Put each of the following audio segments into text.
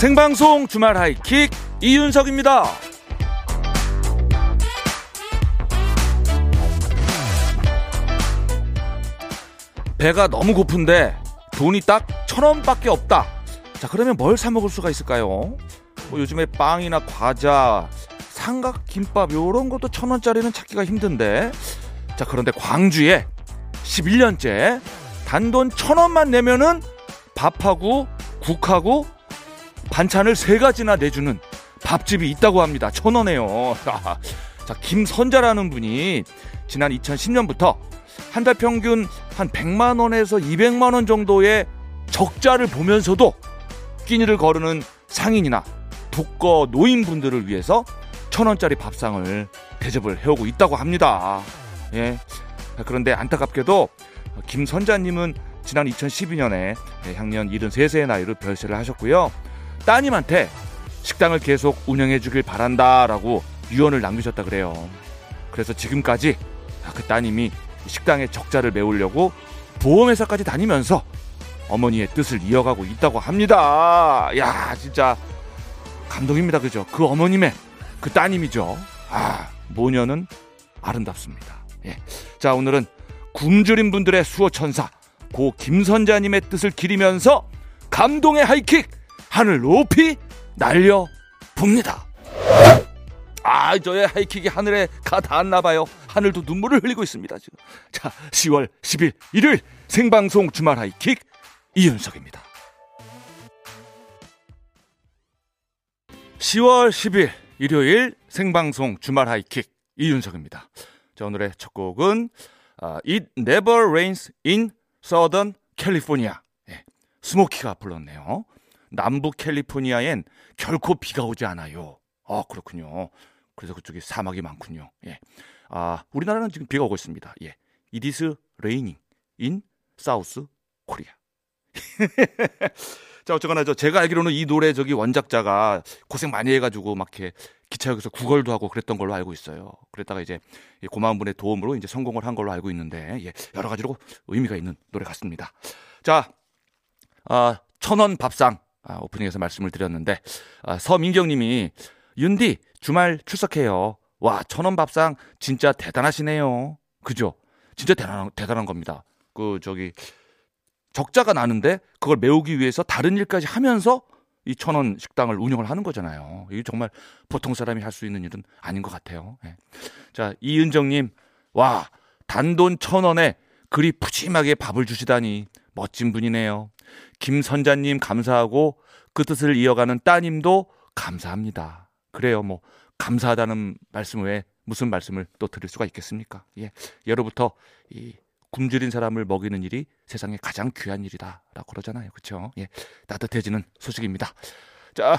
생방송 주말 하이킥 이윤석입니다. 배가 너무 고픈데 돈이 딱 천 원밖에 없다. 자 그러면 뭘 사 먹을 수가 있을까요? 뭐 요즘에 빵이나 과자, 삼각 김밥 요런 것도 천 원짜리는 찾기가 힘든데. 자 그런데 광주에 11년째 단돈 천 원만 내면은 밥하고 국하고 반찬을 세 가지나 내주는 밥집이 있다고 합니다. 천 원에요. 자 김선자라는 분이 지난 2010년부터 한 달 평균 한 100만 원에서 200만 원 정도의 적자를 보면서도 끼니를 거르는 상인이나 독거 노인분들을 위해서 천 원짜리 밥상을 대접을 해오고 있다고 합니다. 예. 그런데 안타깝게도 김 선자님은 지난 2012년에 향년 73세의 나이로 별세를 하셨고요. 따님한테 식당을 계속 운영해 주길 바란다라고 유언을 남기셨다 그래요. 그래서 지금까지 그 따님이 식당의 적자를 메우려고 보험회사까지 다니면서 어머니의 뜻을 이어가고 있다고 합니다. 야, 진짜 감동입니다. 그죠? 그 어머님의 그 따님이죠. 아, 모녀는 아름답습니다. 예. 자, 오늘은 굶주린 분들의 수호 천사, 고 김선자님의 뜻을 기리면서 감동의 하이킥, 하늘 높이 날려 봅니다. 아, 저의 하이킥이 하늘에 가 닿았나 봐요. 하늘도 눈물을 흘리고 있습니다, 지금. 자, 10월 10일 일요일 생방송 주말 하이킥 이윤석입니다. 10월 10일 일요일 생방송 주말 하이킥 이윤석입니다. 자, 오늘의 첫 곡은 어, It Never Rains in Southern California. 예, 스모키가 불렀네요. 남부 캘리포니아엔 결코 비가 오지 않아요. 아, 그렇군요. 그래서 그쪽에 사막이 많군요. 예. 아, 우리나라는 지금 비가 오고 있습니다. 예. It is raining in South Korea. 자, 어쨌거나 저 제가 알기로는 이 노래 저기 원작자가 고생 많이 해가지고 막 이렇게 기차역에서 구걸도 하고 그랬던 걸로 알고 있어요. 그랬다가 이제 고마운 분의 도움으로 이제 성공을 한 걸로 알고 있는데 예, 여러 가지로 의미가 있는 노래 같습니다. 자, 아, 천원 밥상 아, 오프닝에서 말씀을 드렸는데 아, 서민경님이 윤디 주말 출석해요. 와 천원 밥상 진짜 대단하시네요. 그죠? 진짜 대단한 대단한 겁니다. 그 저기 적자가 나는데 그걸 메우기 위해서 다른 일까지 하면서 이 천원 식당을 운영을 하는 거잖아요. 이게 정말 보통 사람이 할 수 있는 일은 아닌 것 같아요. 네. 자, 이은정님, 와, 단돈 천 원에 그리 푸짐하게 밥을 주시다니 멋진 분이네요. 김선자님 감사하고 그 뜻을 이어가는 따님도 감사합니다. 그래요, 뭐, 감사하다는 말씀 외에 무슨 말씀을 또 드릴 수가 있겠습니까? 예. 예로부터 이 굶주린 사람을 먹이는 일이 세상에 가장 귀한 일이다라고 그러잖아요. 그렇죠? 예. 따뜻해지는 소식입니다. 자,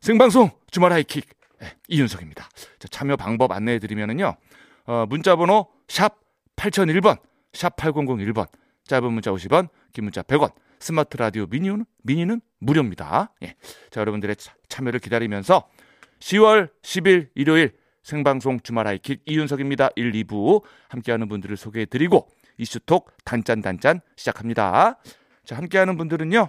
생방송 주말 하이킥 예, 이윤석입니다. 자, 참여 방법 안내해 드리면은요. 어, 문자 번호 샵 8001번, 샵 8001번. 짧은 문자 50원, 긴 문자 100원. 스마트 라디오 미니는 미니는 무료입니다. 예. 자, 여러분들의 참여를 기다리면서 10월 10일 일요일 생방송 주말 하이킥 이윤석입니다. 1, 2부 함께하는 분들을 소개해 드리고 이슈톡 단짠단짠 시작합니다. 자, 함께하는 분들은요.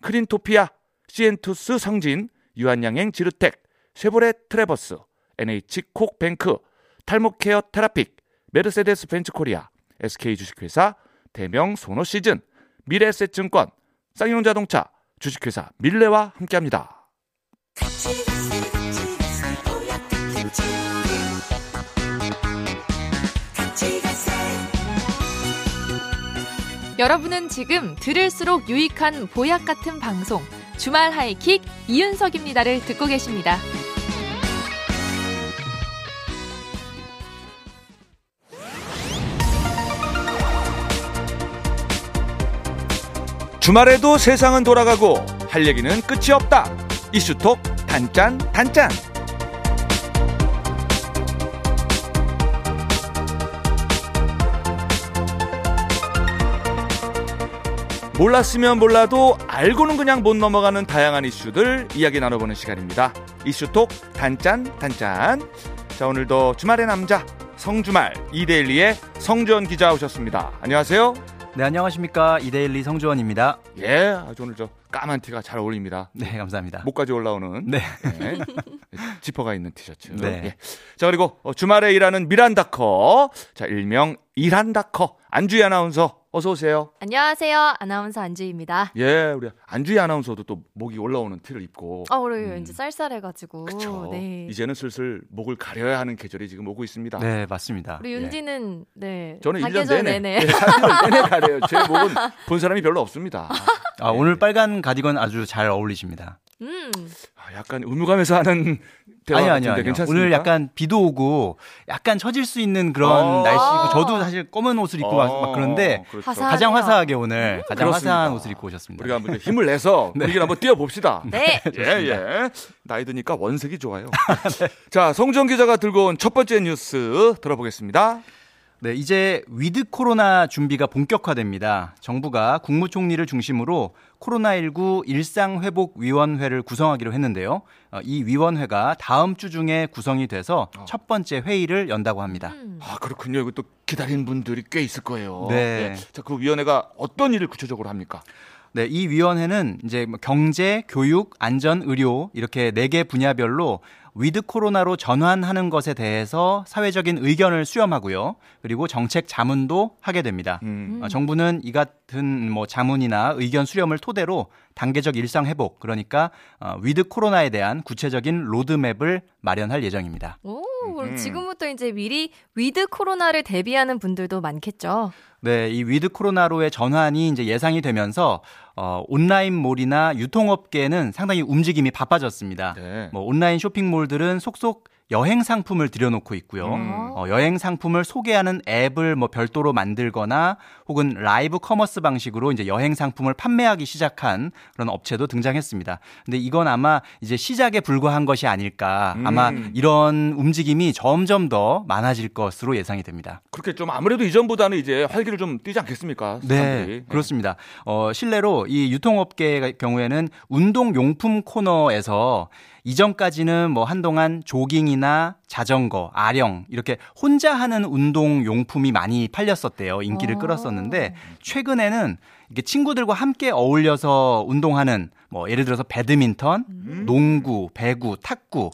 크린토피아, 시엔투스 성진, 유한양행 지르텍, 쉐보레 트레버스, NH콕뱅크, 탈모케어 테라픽, 메르세데스 벤츠코리아, SK 주식회사, 대명 소노시즌, 미래에셋증권, 쌍용자동차, 주식회사 밀레와 함께합니다. 여러분은 지금 들을수록 유익한 보약 같은 방송 주말 하이킥 이윤석입니다를 듣고 계십니다. 주말에도 세상은 돌아가고 할 얘기는 끝이 없다. 이슈톡 단짠 단짠. 몰랐으면 몰라도 알고는 그냥 못 넘어가는 다양한 이슈들 이야기 나눠보는 시간입니다. 이슈톡 단짠 단짠. 자 오늘도 주말의 남자 성주말 이데일리의 성주원 기자 오셨습니다. 안녕하세요. 네, 안녕하십니까. 이데일리 성주원입니다. 예, 아주 오늘 저 까만 티가 잘 어울립니다. 네, 감사합니다. 목까지 올라오는 네. 네. 지퍼가 있는 티셔츠. 네. 예. 자, 그리고 어, 주말에 일하는 미란다커. 자, 일명 이란다커. 안주희 아나운서 어서 오세요. 안녕하세요. 아나운서 안주희입니다. 예, 우리 안주희 아나운서도 또 목이 올라오는 티를 입고 아, 오늘 이제 쌀쌀해가지고. 그쵸. 네. 이제는 슬슬 목을 가려야 하는 계절이 지금 오고 있습니다. 네, 맞습니다. 우리 윤디는 네. 저는 1년 사계절 내내, 내내. 예, 3년 내내 가려요. 제 목은 본 사람이 별로 없습니다. 아, 오늘 빨간 가디건 아주 잘 어울리십니다. 음. 아, 약간 의무감에서 하는 대화 아니요, 같은데 아니요, 아니요. 괜찮습니까? 오늘 약간 비도 오고 약간 처질 수 있는 그런 어. 날씨고 저도 사실 검은 옷을 입고 막, 막 그런데 그렇죠. 가장. 화사하게 오늘 가장 그렇습니다. 화사한 옷을 입고 오셨습니다. 우리가 한번 힘을 내서 분위기를 한번 띄워봅시다. 네. 예, 예. 나이 드니까 원색이 좋아요. 자, 성주원 기자가 들고 온 첫 번째 뉴스 들어보겠습니다. 네, 이제 위드 코로나 준비가 본격화됩니다. 정부가 국무총리를 중심으로 코로나19 일상회복위원회를 구성하기로 했는데요. 어, 이 위원회가 다음 주 중에 구성이 돼서 첫 번째 회의를 연다고 합니다. 음. 아, 그렇군요. 이거 또 기다리는 분들이 꽤 있을 거예요. 네. 예. 자, 그 위원회가 어떤 일을 구체적으로 합니까? 네, 이 위원회는 이제 뭐 경제, 교육, 안전, 의료 이렇게 네 개 분야별로 위드 코로나로 전환하는 것에 대해서 사회적인 의견을 수렴하고요. 그리고 정책 자문도 하게 됩니다. 음. 어, 정부는 이 같은 뭐 자문이나 의견 수렴을 토대로 단계적 일상 회복, 그러니까 어, 위드 코로나에 대한 구체적인 로드맵을 마련할 예정입니다. 오, 그럼 음. 지금부터 이제 미리 위드 코로나를 대비하는 분들도 많겠죠. 네, 이 위드 코로나로의 전환이 이제 예상이 되면서 어, 온라인몰이나 유통업계는 상당히 움직임이 바빠졌습니다. 네. 뭐 온라인 쇼핑몰들은 속속 여행 상품을 들여놓고 있고요. 음. 어, 여행 상품을 소개하는 앱을 뭐 별도로 만들거나 혹은 라이브 커머스 방식으로 이제 여행 상품을 판매하기 시작한 그런 업체도 등장했습니다. 근데 이건 아마 이제 시작에 불과한 것이 아닐까. 아마 음. 이런 움직임이 점점 더 많아질 것으로 예상이 됩니다. 그렇게 좀 아무래도 이전보다는 이제 활기를 좀 띄지 않겠습니까? 네, 사람들이. 그렇습니다. 어, 실례로 이 유통업계의 경우에는 운동 용품 코너에서 이전까지는 뭐 한동안 조깅이나 자전거, 아령 이렇게 혼자 하는 운동 용품이 많이 팔렸었대요. 인기를 어. 끌었었는데 최근에는 이게 친구들과 함께 어울려서 운동하는 뭐 예를 들어서 배드민턴, 음. 농구, 배구, 탁구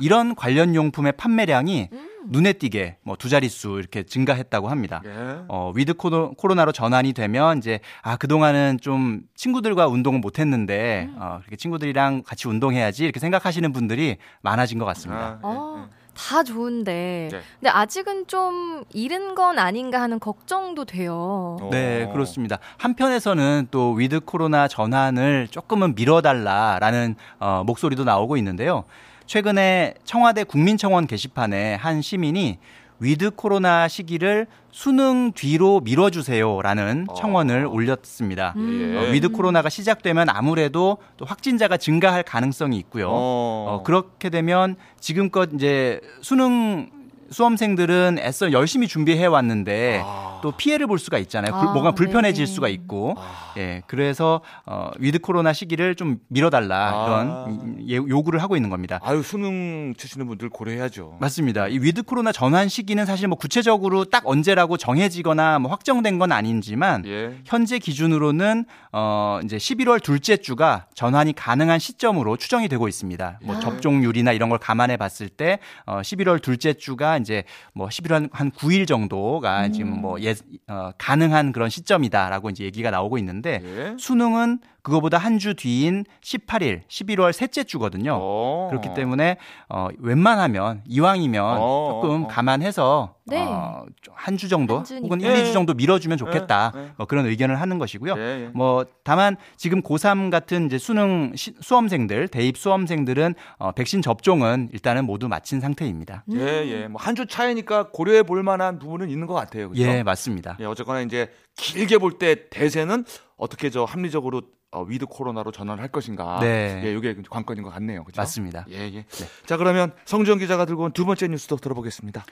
이런 관련 용품의 판매량이 눈에 띄게 뭐 두 자릿수 이렇게 증가했다고 합니다. 예. 어, 위드 코로, 코로나로 전환이 되면 이제 아 그동안은 좀 친구들과 운동을 못 했는데 어, 그렇게 친구들이랑 같이 운동해야지 이렇게 생각하시는 분들이 많아진 것 같습니다. 아, 예, 어, 다 좋은데. 네. 근데 아직은 좀 이른 건 아닌가 하는 걱정도 돼요. 어. 네, 그렇습니다. 한편에서는 또 위드 코로나 전환을 조금은 미뤄달라라는 어, 목소리도 나오고 있는데요. 최근에 청와대 국민청원 게시판에 한 시민이 위드 코로나 시기를 수능 뒤로 밀어주세요라는 어. 청원을 올렸습니다. 음. 어, 위드 코로나가 시작되면 아무래도 또 확진자가 증가할 가능성이 있고요. 어. 어, 그렇게 되면 지금껏 이제 수능 수험생들은 애써 열심히 준비해 왔는데 아. 또 피해를 볼 수가 있잖아요. 불- 아, 뭔가 불편해질 네. 수가 있고. 아. 예. 그래서 어 위드 코로나 시기를 좀 미뤄달라 아. 이런 예- 요구를 하고 있는 겁니다. 아유 수능 치시는 분들 고려해야죠. 맞습니다. 이 위드 코로나 전환 시기는 사실 뭐 구체적으로 딱 언제라고 정해지거나 뭐 확정된 건 아니지만 예. 현재 기준으로는 어 이제 11월 둘째 주가 전환이 가능한 시점으로 추정이 되고 있습니다. 뭐 아. 접종률이나 이런 걸 감안해 봤을 때 어, 11월 둘째 주가 이제 뭐 11월 한 9일 정도가 음. 지금 뭐 예, 어, 가능한 그런 시점이다라고 이제 얘기가 나오고 있는데 예. 수능은 그거보다 한 주 뒤인 18일, 11월 셋째 주거든요. 어. 그렇기 때문에 어 웬만하면 이왕이면 어, 조금 어. 감안해서 네. 어, 한주 정도 한. 혹은 예. 1, 2주 정도 밀어주면 좋겠다. 예, 예. 어, 그런 의견을 하는 것이고요. 예, 예. 뭐 다만 지금 고3 같은 이제 수능 시- 수험생들, 대입 수험생들은 어, 백신 접종은 일단은 모두 마친 상태입니다. 음. 예, 예. 뭐 한 주 차이니까 고려해 볼 만한 부분은 있는 것 같아요. 그렇죠? 예, 맞습니다. 예, 어쨌거나 이제 길게 볼 때 대세는 어떻게 저 합리적으로 어, 위드 코로나로 전환할 것인가. 네. 예, 이게 관건인 것 같네요. 그렇죠? 맞습니다. 예, 예. 자, 그러면 성주원 기자가 들고 온 두 번째 뉴스도 들어보겠습니다.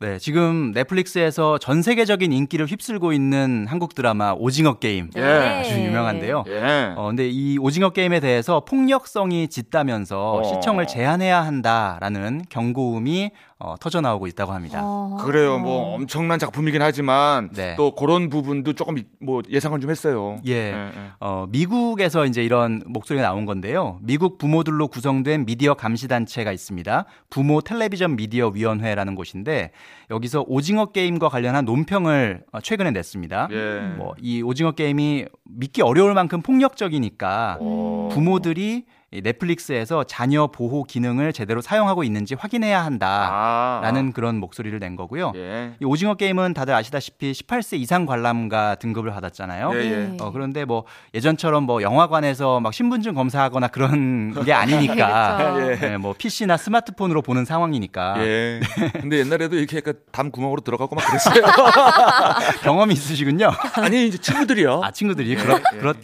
네, 지금 넷플릭스에서 전 세계적인 인기를 휩쓸고 있는 한국 드라마 오징어 게임 예. 아주 유명한데요. 예. 어, 근데 이 오징어 게임에 대해서 폭력성이 짙다면서 어. 시청을 제한해야 한다라는 경고음이 어, 터져 나오고 있다고 합니다. 어. 그래요. 뭐 엄청난 작품이긴 하지만 네. 또 그런 부분도 조금 뭐 예상은 좀 했어요. 예. 예. 어, 미국에서 이제 이런 목소리가 나온 건데요. 미국 부모들로 구성된 미디어 감시 단체가 있습니다. 부모 텔레비전 미디어 위원회라는 곳인데 여기서 오징어 게임과 관련한 논평을 어, 최근에 냈습니다. 예. 뭐이 오징어 게임이 믿기 어려울 만큼 폭력적이니까 어. 부모들이 이 넷플릭스에서 자녀 보호 기능을 제대로 사용하고 있는지 확인해야 아. 한다라는 그런 목소리를 낸 거고요. 예. 이 오징어 게임은 다들 아시다시피 18세 이상 관람가 등급을 받았잖아요. 예, 예. 네. 어, 그런데 뭐 예전처럼 뭐 영화관에서 막 신분증 검사하거나 그런 게 아니니까 그렇죠. 예, 뭐 PC나 스마트폰으로 보는 상황이니까 예. 근데 옛날에도 이렇게 약간 담 구멍으로 들어가고 막 그랬어요. 경험이 있으시군요. 아니 이제 친구들이요. 아 친구들이 그렇 그렇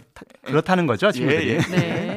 그렇다는 거죠 친구들이. 예, 예. 네.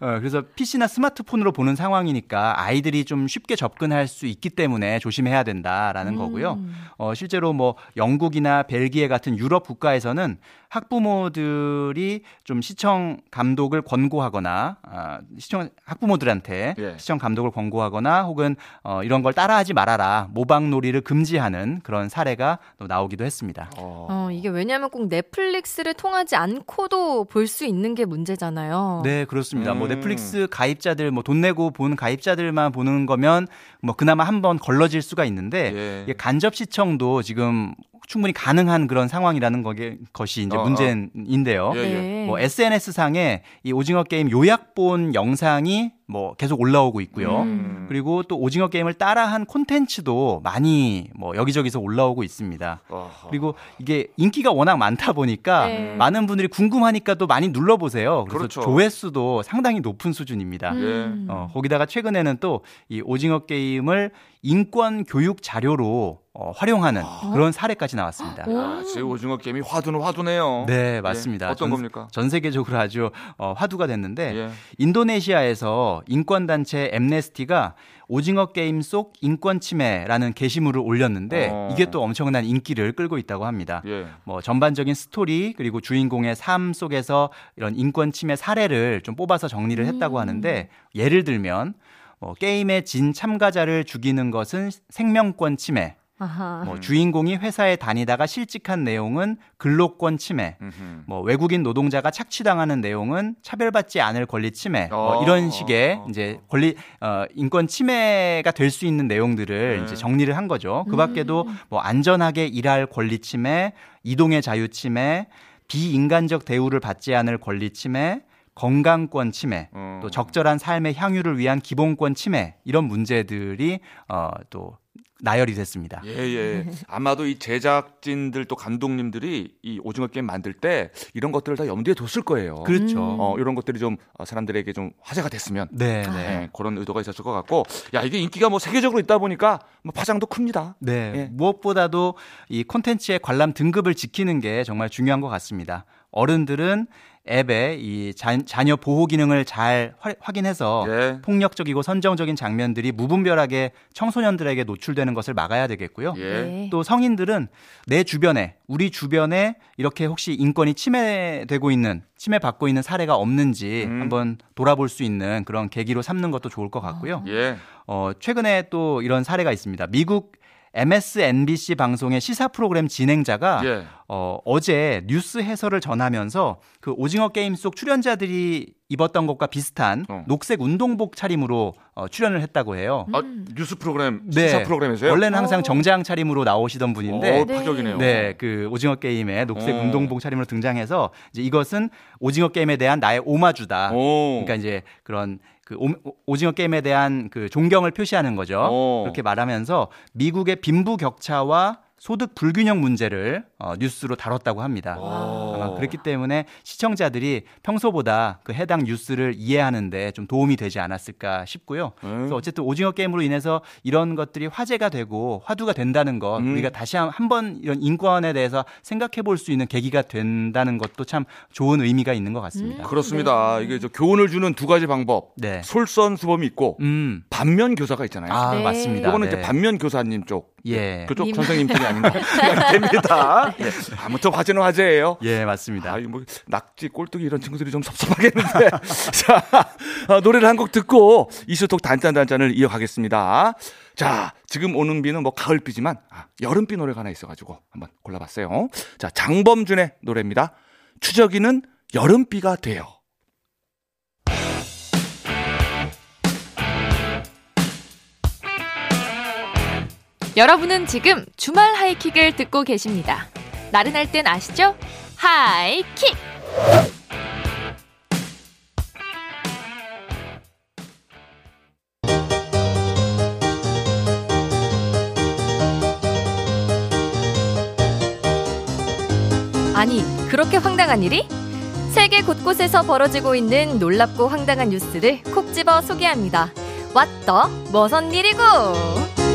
어, 그래서 PC나 스마트폰으로 보는 상황이니까 아이들이 좀 쉽게 접근할 수 있기 때문에 조심해야 된다라는 음. 거고요. 어, 실제로 뭐 영국이나 벨기에 같은 유럽 국가에서는 학부모들이 좀 시청 감독을 권고하거나 아, 시청 학부모들한테 예. 시청 감독을 권고하거나 혹은 어, 이런 걸 따라하지 말아라 모방놀이를 금지하는 그런 사례가 또 나오기도 했습니다. 어. 어, 이게 왜냐하면 꼭 넷플릭스를 통하지 않고도 볼 수 있는 게 문제잖아요. 네, 그렇습니다. 뭐 음. 넷플릭스 가입자들 뭐 돈 내고 본 가입자들만 보는 거면 뭐 그나마 한 번 걸러질 수가 있는데 예. 이게 간접 시청도 지금 충분히 가능한 그런 상황이라는 거게, 것이 이제 어, 어. 문제인데요. 예, 예. 네. 뭐 SNS 상에 이 오징어 게임 요약본 영상이 뭐 계속 올라오고 있고요. 음. 그리고 또 오징어 게임을 따라한 콘텐츠도 많이 뭐 여기저기서 올라오고 있습니다. 어허. 그리고 이게 인기가 워낙 많다 보니까 네. 많은 분들이 궁금하니까 또 많이 눌러보세요. 그래서 그렇죠. 조회수도 상당히 높은 수준입니다. 음. 어, 거기다가 최근에는 또 이 오징어 게임을 인권 교육 자료로 어, 활용하는 그런 사례까지 나왔습니다. 오. 아, 제 오징어 게임이 화두는 화두네요. 네, 맞습니다. 예. 어떤 전, 겁니까? 전 세계적으로 아주 어, 화두가 됐는데 예. 인도네시아에서 인권단체 엠네스티가 오징어 게임 속 인권 침해라는 게시물을 올렸는데 어. 이게 또 엄청난 인기를 끌고 있다고 합니다. 예. 뭐 전반적인 스토리 그리고 주인공의 삶 속에서 이런 인권 침해 사례를 좀 뽑아서 정리를 했다고 하는데 예를 들면 뭐 게임에 진 참가자를 죽이는 것은 생명권 침해, 아하. 뭐 주인공이 회사에 다니다가 실직한 내용은 근로권 침해, 음흠. 뭐 외국인 노동자가 착취당하는 내용은 차별받지 않을 권리 침해, 뭐 어. 이런 식의 어. 이제 권리 어 인권 침해가 될 수 있는 내용들을 네. 이제 정리를 한 거죠. 그 밖에도 뭐 안전하게 일할 권리 침해, 이동의 자유 침해, 비인간적 대우를 받지 않을 권리 침해, 건강권 침해, 어. 또 적절한 삶의 향유를 위한 기본권 침해 이런 문제들이 어 또 나열이 됐습니다. 예, 예. 아마도 이 제작진들 또 감독님들이 이 오징어 게임 만들 때 이런 것들을 다 염두에 뒀을 거예요. 그렇죠. 어, 이런 것들이 좀 어, 사람들에게 좀 화제가 됐으면 네, 네. 네, 그런 의도가 있었을 것 같고 야 이게 인기가 뭐 세계적으로 있다 보니까 뭐 파장도 큽니다. 네. 예. 무엇보다도 이 콘텐츠의 관람 등급을 지키는 게 정말 중요한 것 같습니다. 어른들은 앱에 이 자, 자녀 보호 기능을 잘 화- 확인해서 예. 폭력적이고 선정적인 장면들이 무분별하게 청소년들에게 노출되는 것을 막아야 되겠고요. 예. 네. 또 성인들은 내 주변에 우리 주변에 이렇게 혹시 인권이 침해되고 있는 침해받고 있는 사례가 없는지 음. 한번 돌아볼 수 있는 그런 계기로 삼는 것도 좋을 것 같고요. 예. 어, 최근에 또 이런 사례가 있습니다. 미국 MSNBC 방송의 시사 프로그램 진행자가 예. 어, 어제 뉴스 해설을 전하면서 그 오징어 게임 속 출연자들이 입었던 것과 비슷한 어. 녹색 운동복 차림으로 어, 출연을 했다고 해요. 아, 뉴스 프로그램 시사 프로그램에서요? 네. 원래는 항상 어. 정장 차림으로 나오시던 분인데 어, 네. 파격이네요. 네, 그 오징어 게임에 녹색 어. 운동복 차림으로 등장해서 이제 이것은 오징어 게임에 대한 나의 오마주다. 오. 그러니까 이제 그런 그 오- 오징어 게임에 대한 그 존경을 표시하는 거죠. 오. 그렇게 말하면서 미국의 빈부 격차와 소득 불균형 문제를 어, 뉴스로 다뤘다고 합니다. 오. 아마 그렇기 때문에 시청자들이 평소보다 그 해당 뉴스를 이해하는데 좀 도움이 되지 않았을까 싶고요. 음. 그래서 어쨌든 오징어 게임으로 인해서 이런 것들이 화제가 되고 화두가 된다는 것, 음. 우리가 다시 한번 이런 인권에 대해서 생각해 볼 수 있는 계기가 된다는 것도 참 좋은 의미가 있는 것 같습니다. 음. 그렇습니다. 이게 저 교훈을 주는 두 가지 방법. 네. 솔선수범이 있고 음. 반면 교사가 있잖아요. 아, 네. 맞습니다. 이거는 네. 이제 반면 교사님 쪽. 예. 그쪽 님. 선생님 쪽이 아닌가 됩니다. 네. 아무튼 화제는 화제예요. 예, 맞습니다. 아, 뭐 낙지, 꼴뚜기 이런 친구들이 좀 섭섭하겠는데. 자, 어, 노래를 한 곡 듣고 이슈톡 단짠단짠을 이어가겠습니다. 자, 지금 오는 비는 뭐 가을비지만 아, 여름비 노래가 하나 있어가지고 한번 골라봤어요. 자, 장범준의 노래입니다. 추적이는 여름비가 돼요. 여러분은 지금 주말 하이킥을 듣고 계십니다. 나른할 땐 아시죠? 하이킥! 아니, 그렇게 황당한 일이? 세계 곳곳에서 벌어지고 있는 놀랍고 황당한 뉴스를 콕 집어 소개합니다. 왓더 머선 일이고!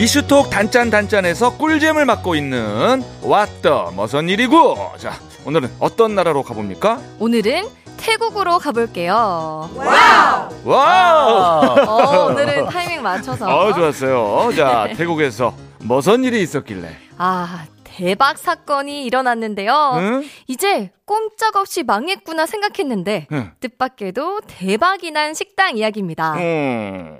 이슈톡 단짠단짠에서 꿀잼을 맡고 있는 왓더 머선 일이고 자 오늘은 어떤 나라로 가봅니까? 오늘은 태국으로 가볼게요. 와우! 어, 오늘은 타이밍 맞춰서. 어 좋았어요. 자 태국에서 무슨 일이 있었길래? 아, 대박 사건이 일어났는데요. 응? 이제 꼼짝없이 망했구나 생각했는데 응. 뜻밖에도 대박이 난 식당 이야기입니다. 음.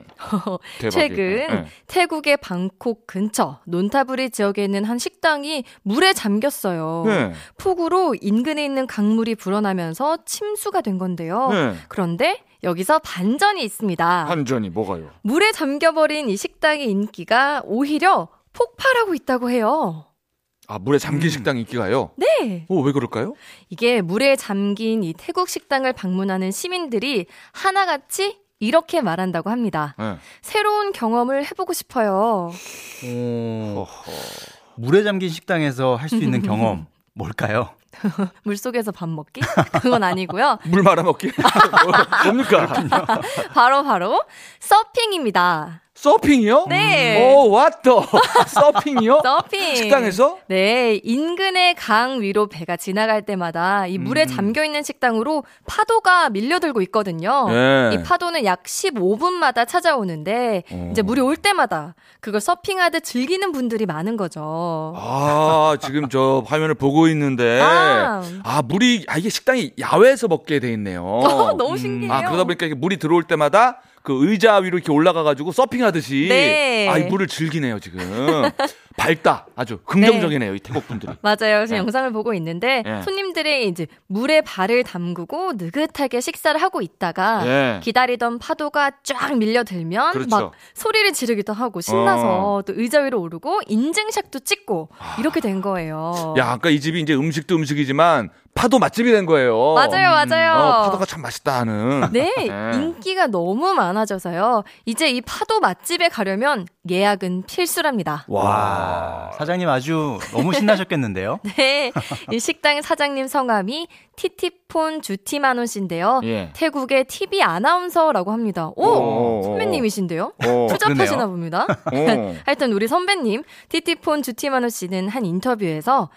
최근 네. 태국의 방콕 근처 논타부리 지역에 있는 한 식당이 물에 잠겼어요. 네. 폭우로 인근에 있는 강물이 불어나면서 침수가 된 건데요. 네. 그런데 여기서 반전이 있습니다. 한전이 뭐가요? 물에 잠겨버린 이 식당의 인기가 오히려 폭발하고 있다고 해요. 아 물에 잠긴 식당 인기가요? 네. 오 왜 그럴까요? 이게 물에 잠긴 이 태국 식당을 방문하는 시민들이 하나같이 이렇게 말한다고 합니다. 네. 새로운 경험을 해보고 싶어요. 어, 물에 잠긴 식당에서 할 수 있는 경험 뭘까요? 물 속에서 밥 먹기? 그건 아니고요. 물 말아 먹기? 뭐- 뭡니까? 바로 바로 서핑입니다. 서핑이요? 네. 오 왔더 서핑이요? 서핑. 식당에서? 네, 인근의 강 위로 배가 지나갈 때마다 이 물에 음. 잠겨 있는 식당으로 파도가 밀려들고 있거든요. 네. 이 파도는 약 15분마다 찾아오는데 어. 이제 물이 올 때마다 그걸 서핑하듯 즐기는 분들이 많은 거죠. 아 지금 저 화면을 보고 있는데 아. 아 물이 아 이게 식당이 야외에서 먹게 돼 있네요. 어, 너무 신기해요. 아 그러다 보니까 이게 물이 들어올 때마다 그 의자 위로 이렇게 올라가 가지고 서핑하듯이 네. 아 이 물을 즐기네요 지금 밝다 아주 긍정적이네요 이 태국 분들이. 맞아요. 지금 네. 영상을 보고 있는데 네. 손님들이 이제 물에 발을 담그고 느긋하게 식사를 하고 있다가 예. 기다리던 파도가 쫙 밀려들면 그렇죠. 막 소리를 지르기도 하고 신나서 어. 또 의자 위로 오르고 인증샷도 찍고 이렇게 된 거예요. 야 아까 이 집이 이제 음식도 음식이지만 파도 맛집이 된 거예요. 맞아요, 맞아요. 어, 파도가 참 맛있다 하는. 네, 네. 인기가 너무 많아져서요. 이제 이 파도 맛집에 가려면 예약은 필수랍니다. 와, 사장님 아주 너무 신나셨겠는데요? 네, 이 식당 사장님 성함이 티티폰 주티마논 씨인데요. 예. 태국의 TV 아나운서라고 합니다. 오, 오. 선배님이신데요? 어, 투잡하시나 그러네요. 봅니다. 어. 하여튼 우리 선배님 티티폰 주티마노 씨는 한 인터뷰에서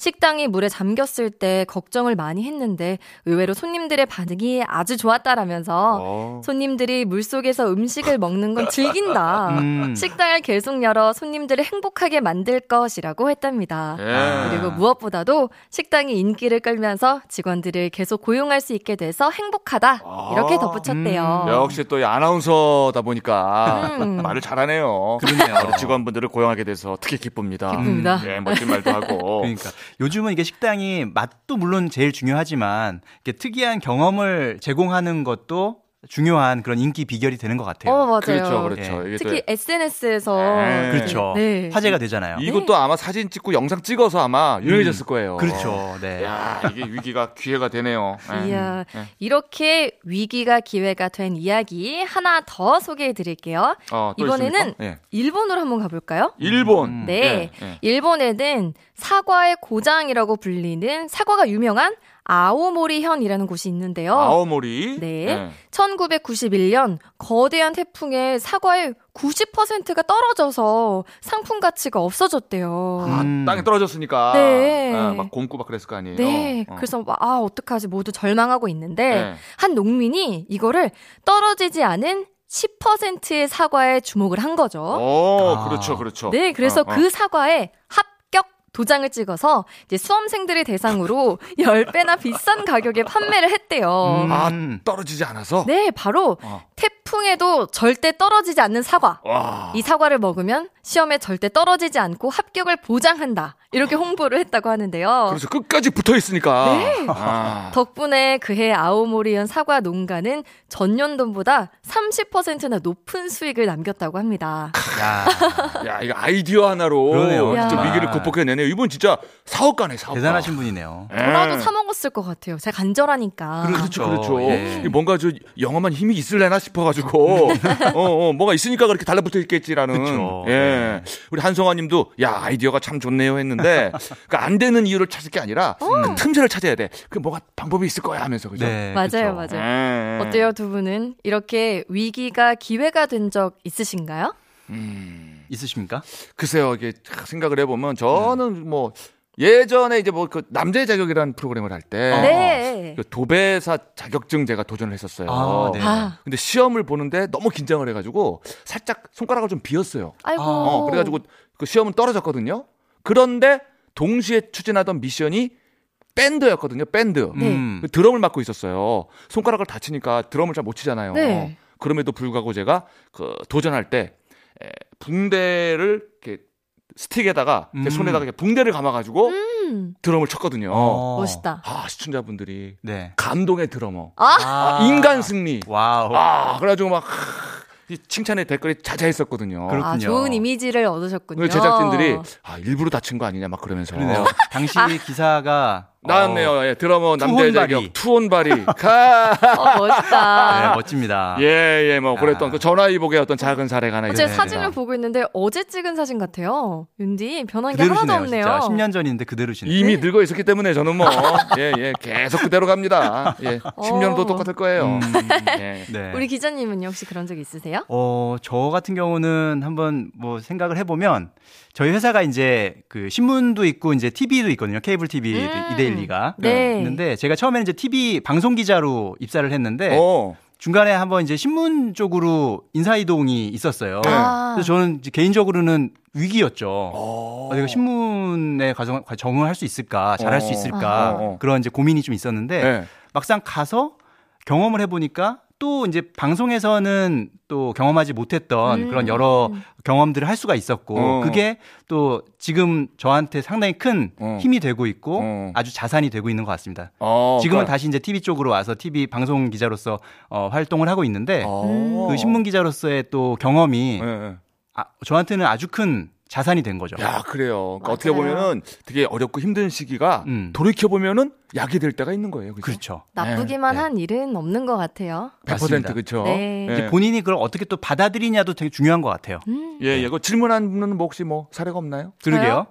식당이 물에 잠겼을 때 걱정을 많이 했는데 의외로 손님들의 반응이 아주 좋았다라면서 어. 손님들이 물 속에서 음식을 먹는 건 즐긴다. 음. 식당을 계속 열어 손님들을 행복하게 만들 것이라고 했답니다. 예. 그리고 무엇보다도 식당이 인기를 끌면서 직원들을 계속 고용할 수 있게 돼서 행복하다. 이렇게 아, 덧붙였대요. 역시 또이 아나운서다 보니까 음. 말을 잘하네요. 그러네요. 직원분들을 고용하게 돼서 특히 기쁩니다. 기쁩니다. 예, 멋진 말도 하고. 그러니까 요즘은 이게 식당이 맛도 물론 제일 중요하지만 이렇게 특이한 경험을 제공하는 것도 중요한 그런 인기 비결이 되는 것 같아요. 어, 맞아요. 그렇죠, 그렇죠. 이게 특히 또 SNS에서 네. 그렇죠. 네. 화제가 되잖아요. 이것도 아마 사진 찍고 영상 찍어서 아마 유명해졌을 거예요. 그렇죠. 네. 야, 이게 위기가 기회가 되네요. 예. 이야, 예. 이렇게 위기가 기회가 된 이야기 하나 더 소개해 드릴게요. 어, 또 이번에는? 예. 일본으로 한번 가볼까요? 일본. 네. 예, 예. 일본에는 사과의 고장이라고 불리는 사과가 유명한 아오모리현이라는 곳이 있는데요. 아오모리. 네. 예. 1991년 거대한 태풍에 사과의 90%가 떨어져서 상품 가치가 없어졌대요. 아, 음. 땅에 떨어졌으니까. 네. 아, 막 곰고 막 그랬을 거 아니에요. 네. 어. 그래서 막, 아, 어떡하지. 모두 절망하고 있는데, 네. 한 농민이 이거를 떨어지지 않은 10%의 사과에 주목을 한 거죠. 어, 아. 그렇죠, 그렇죠. 네, 그래서 어, 어. 그 사과에 합격 도장을 찍어서 이제 수험생들을 대상으로 10배나 비싼 가격에 판매를 했대요. 음. 아, 떨어지지 않아서. 네, 바로 어. 태풍에도 절대 떨어지지 않는 사과. 와. 이 사과를 먹으면 시험에 절대 떨어지지 않고 합격을 보장한다. 이렇게 홍보를 했다고 하는데요. 그래서 끝까지 붙어 있으니까. 네. 아. 덕분에 그해 아오모리현 사과 농가는 전년도보다 30%나 높은 수익을 남겼다고 합니다. 야, 야, 이거 아이디어 하나로 그러네요, 진짜. 위기를 극복해내네요. 이분 진짜 사업가네, 사업가. 대단하신 분이네요. 예. 저라도 사 먹었을 것 같아요. 제가 간절하니까. 그렇죠, 그렇죠. 예. 이게 뭔가 저 영험한 힘이 있을래나 싶어가지고, 어, 어, 뭐가 있으니까 그렇게 달라붙어 있겠지라는. 그쵸. 예. 네. 우리 한성아 님도 야 아이디어가 참 좋네요 했는데, 그러니까 안 되는 이유를 찾을 게 아니라 그 틈새를 찾아야 돼. 그 뭐가 방법이 있을 거야 하면서 그죠? 네, 맞아요, 그쵸. 맞아요. 예. 어때요, 두 분은? 이렇게 위기가 기회가 된 적 있으신가요? 음, 있으십니까? 글쎄요, 이게 생각을 해보면 저는 뭐 예전에 이제 뭐 그 남자의 자격이라는 프로그램을 할 때. 어. 네. 그 도배사 자격증 제가 도전을 했었어요. 아, 네. 아, 근데 시험을 보는데 너무 긴장을 해가지고 살짝 손가락을 좀 비었어요. 아이고. 어, 그래가지고 그 시험은 떨어졌거든요. 그런데 동시에 추진하던 미션이 밴드였거든요. 밴드. 네. 음. 그 드럼을 맡고 있었어요. 손가락을 다치니까 드럼을 잘 못 치잖아요. 네. 그럼에도 불구하고 제가 그 도전할 때 에, 붕대를 스틱에다가 제 음. 손에다가 이렇게 붕대를 감아가지고 음, 드럼을 쳤거든요. 어. 멋있다. 아 시청자분들이 네. 감동의 드러머, 아, 아. 인간 승리. 와우. 아 그래가지고 막 이 칭찬의 댓글이 자자했었거든요. 그렇- 아, 그렇군요. 좋은 이미지를 얻으셨군요. 그 제작진들이 아 일부러 다친 거 아니냐 막 그러면서 그러네요. 당시 기사가 나왔네요. 어, 예, 드러머 남자의 투혼바리. 자격 투혼바리 가. 어, 멋있다. 네, 멋집니다. 예, 예, 뭐 그랬던 아. 그 전화위복의 어떤 작은 사례가 하나 어, 제가 있습니다. 사진을 보고 있는데 어제 찍은 사진 같아요. 윤디 변한 게. 하나도 없네요. 진짜 10년 전인데 그대로시네요. 이미 늙어 있었기 때문에 저는 뭐 예, 예, 계속 그대로 갑니다. 예, 10년도 어. 똑같을 거예요. 음, 예. 네. 우리 기자님은요 혹시 그런 적 있으세요? 어, 저 같은 경우는 한번 뭐 생각을 해 보면 저희 회사가 이제 그 신문도 있고 이제 TV도 있거든요. 케이블 TV 음. 이데일리가. 네. 있는데 제가 처음에는 이제 TV 방송 기자로 입사를 했는데 어. 중간에 한번 이제 신문 쪽으로 인사 이동이 있었어요. 네. 아. 그래서 저는 이제 개인적으로는 위기였죠. 어. 아, 내가 신문에 가정, 적응할 수 있을까, 잘할 수 어. 있을까 어, 어. 그런 이제 고민이 좀 있었는데 네. 막상 가서 경험을 해보니까 또 이제 방송에서는 또 경험하지 못했던 음. 그런 여러 경험들을 할 수가 있었고 어. 그게 또 지금 저한테 상당히 큰 어. 힘이 되고 있고 어. 아주 자산이 되고 있는 것 같습니다. 어, 지금은 그러니까- 다시 이제 TV 쪽으로 와서 TV 방송 기자로서 어, 활동을 하고 있는데 어. 그 신문 기자로서의 또 경험이 예, 예. 아, 저한테는 아주 큰 자산이 된 거죠. 야, 그래요. 그러니까 어떻게 맞아요. 보면은 되게 어렵고 힘든 시기가 음. 돌이켜 보면은 약이 될 때가 있는 거예요. 그죠? 그렇죠. 나쁘기만 네. 한 일은 없는 것 같아요. 100% 맞습니다. 그렇죠. 네. 예. 이제 본인이 그걸 어떻게 또 받아들이냐도 되게 중요한 것 같아요. 음. 예, 예. 그 질문한 분은 뭐 혹시 뭐 사례가 없나요? 그러게요.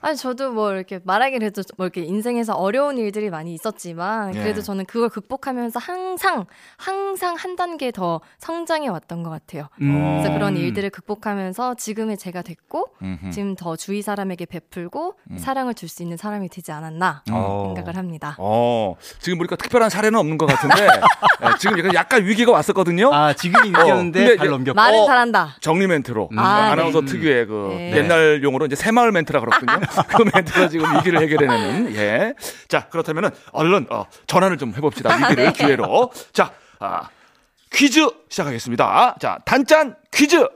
아니 저도 뭐 이렇게 말하긴 해도 뭐 이렇게 인생에서 어려운 일들이 많이 있었지만 예. 그래도 저는 그걸 극복하면서 항상 항상 한 단계 더 성장해 왔던 것 같아요. 음. 그래서 그런 일들을 극복하면서 지금의 제가 됐고 음흠. 지금 더 주위 사람에게 베풀고 음. 사랑을 줄 수 있는 사람이 되지 않았나 어. 생각을 합니다. 어, 지금 보니까 특별한 사례는 없는 것 같은데 예, 지금 약간, 약간 위기가 왔었거든요. 아, 지금이 어, 근데 잘 이제 넘겼고. 말은 어. 잘한다. 정리 멘트로 음. 아, 아나운서 네. 특유의 그 네. 옛날 용어로 이제 새마을 멘트라 그렇거든요. 그 멘트가 지금 위기를 해결해내는 예. 자 그렇다면은 얼른 어, 전환을 좀 해봅시다. 위기를 기회로. 자 아, 퀴즈 시작하겠습니다. 자 단짠 퀴즈.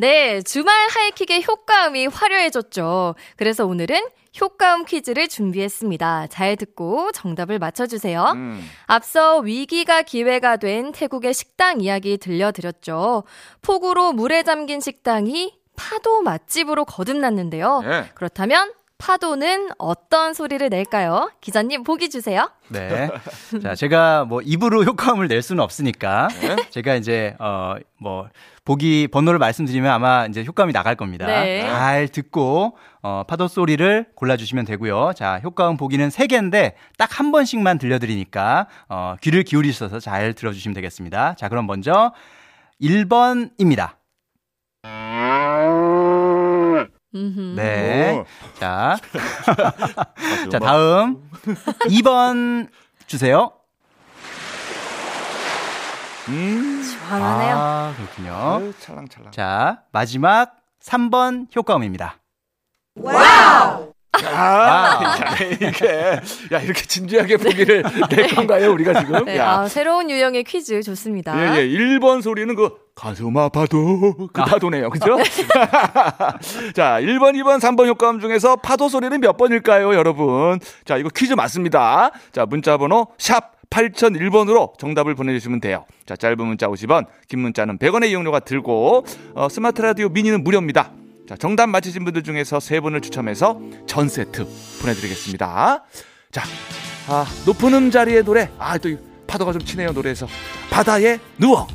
네, 주말 하이킥의 효과음이 화려해졌죠. 그래서 오늘은 효과음 퀴즈를 준비했습니다. 잘 듣고 정답을 맞춰주세요. 음. 앞서 위기가 기회가 된 태국의 식당 이야기 들려드렸죠. 폭우로 물에 잠긴 식당이 파도 맛집으로 거듭났는데요. 예. 그렇다면 파도는 어떤 소리를 낼까요? 기자님 보기 주세요. 네. 자, 제가 뭐 입으로 효과음을 낼 수는 없으니까 네. 제가 이제 어뭐 보기 번호를 말씀드리면 아마 이제 효과음이 나갈 겁니다. 네. 잘 듣고 어 파도 소리를 골라 주시면 되고요. 자, 효과음 보기는 세 개인데 딱 한 번씩만 들려 드리니까 어 귀를 기울이셔서 잘 들어 주시면 되겠습니다. 자, 그럼 먼저 1번입니다. 음흠. 네. 오. 자, 자, 뭐, 다음 2번 주세요. 음. 시원하네요. 아, 그렇군요. 아유, 찰랑찰랑. 자, 마지막 3번 효과음입니다. 아, 야, 이게 야 이렇게 진지하게 보기를 낼 건가요 우리가 지금? 네, 야. 아, 새로운 유형의 퀴즈 좋습니다. 예, 예. 1번 소리는 그 가슴 아파도 그 파도네요. 그죠? 자, 1번, 2번, 3번 효과음 중에서 파도 소리는 몇 번일까요, 여러분? 자, 이거 퀴즈 맞습니다. 자, 문자 번호 샵 8001번으로 정답을 보내주시면 돼요. 자, 짧은 문자 50원, 긴 문자는 100원의 이용료가 들고, 어, 스마트 라디오 미니는 무료입니다. 자, 정답 맞히신 분들 중에서 세 분을 추첨해서 전 세트 보내드리겠습니다. 자, 아, 높은 음 자리의 노래. 아, 또이 파도가 좀 치네요, 노래에서. 바다에 누워.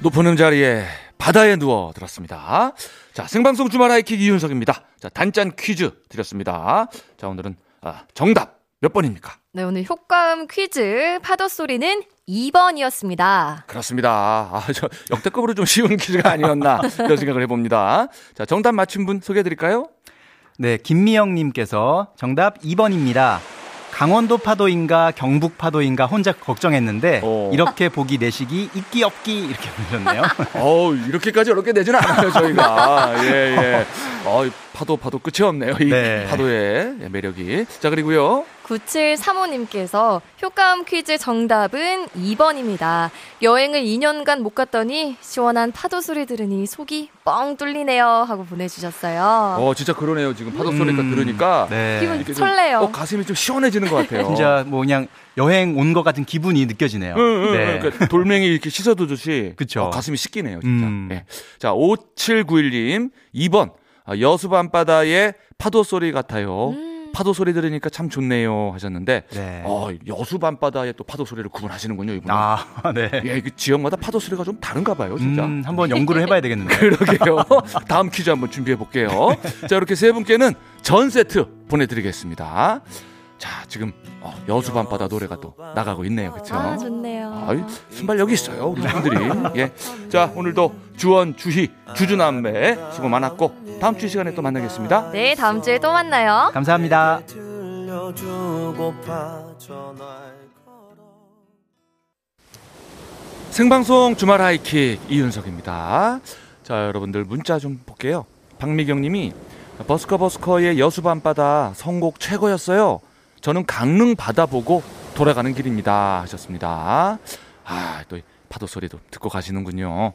높은 음 자리에 바다에 누워 들었습니다. 자, 생방송 주말 하이킥 이윤석입니다. 자, 단짠 퀴즈 드렸습니다. 자, 오늘은 아, 정답 몇 번입니까? 네, 오늘 효과음 퀴즈 파도 소리는 2번이었습니다. 그렇습니다. 아, 저 역대급으로 좀 쉬운 퀴즈가 아니었나 이런 생각을 해봅니다. 자, 정답 맞힌 분 소개해드릴까요? 네, 김미영님께서 정답 2번입니다. 강원도 파도인가 경북 파도인가 혼자 걱정했는데 어. 이렇게 보기 내식이 있기 없기 이렇게 보셨네요. 어우, 이렇게까지 어렵게 내지는 않아요, 저희가. 예, 예. 어, 파도, 파도 끝이 없네요. 이 네. 파도의 매력이. 자, 그리고요. 9735님께서 효과음 퀴즈 정답은 2번입니다. 여행을 2년간 못 갔더니 시원한 파도 소리 들으니 속이 뻥 뚫리네요. 하고 보내주셨어요. 어, 진짜 그러네요. 지금 파도 소리가 음, 들으니까. 네. 기분 좀, 설레요. 어, 가슴이 좀 시원해지는 것 같아요. 진짜 뭐 그냥 여행 온 것 같은 기분이 느껴지네요. 응, 응, 네. 응. 그러니까 돌멩이 이렇게 씻어두듯이 그쵸. 어, 가슴이 씻기네요, 진짜. 음. 예. 자, 5791님 2번 아, 여수 밤바다의 파도 소리 같아요. 음. 파도 소리 들으니까 참 좋네요 하셨는데 네. 어, 여수 밤바다의 또 파도 소리를 구분하시는군요, 이분은. 아, 네. 예, 그 지역마다 파도 소리가 좀 다른가 봐요, 진짜. 음, 한번 연구를 해봐야 되겠는데. 그러게요. 다음 퀴즈 한번 준비해 볼게요. 자, 이렇게 세 분께는 전 세트 보내드리겠습니다. 자, 지금 어, 여수 밤바다 노래가 또 나가고 있네요, 그렇죠? 아, 좋네요. 아이, 순발력이 있어요, 우리 분들이. 예. 자, 오늘도 주원, 주희, 주주남매 수고 많았고, 다음 주이 시간에 또 만나겠습니다. 네, 다음 주에 또 만나요. 감사합니다. 생방송 주말 하이킥 이윤석입니다. 자, 여러분들 문자 좀 볼게요. 박미경 님이 버스커 버스커의 여수 밤바다 선곡 최고였어요. 저는 강릉 바다 보고 돌아가는 길입니다. 하셨습니다. 아, 또이 파도 소리도 듣고 가시는군요.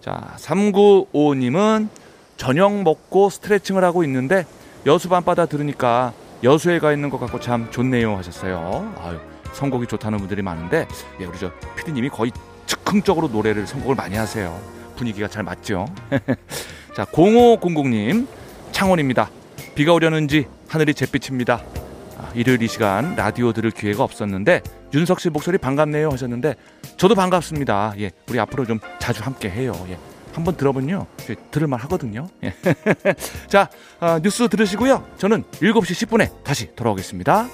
자, 3955님은 저녁 먹고 스트레칭을 하고 있는데 여수 밤바다 들으니까 여수에 가 있는 것 같고 참 좋네요 하셨어요. 아유, 선곡이 좋다는 분들이 많은데 예, 우리 저 피디님이 거의 즉흥적으로 노래를 선곡을 많이 하세요. 분위기가 잘 맞죠? 자, 0500님 창원입니다. 비가 오려는지 하늘이 잿빛입니다. 아, 일요일 이 시간 라디오 들을 기회가 없었는데 윤석 씨 목소리 반갑네요 하셨는데 저도 반갑습니다. 예, 우리 앞으로 좀 자주 함께 해요. 예. 한번 들어보면요. 예, 들을만 하거든요. 예. 자, 아, 뉴스 들으시고요. 저는 7시 10분에 다시 돌아오겠습니다.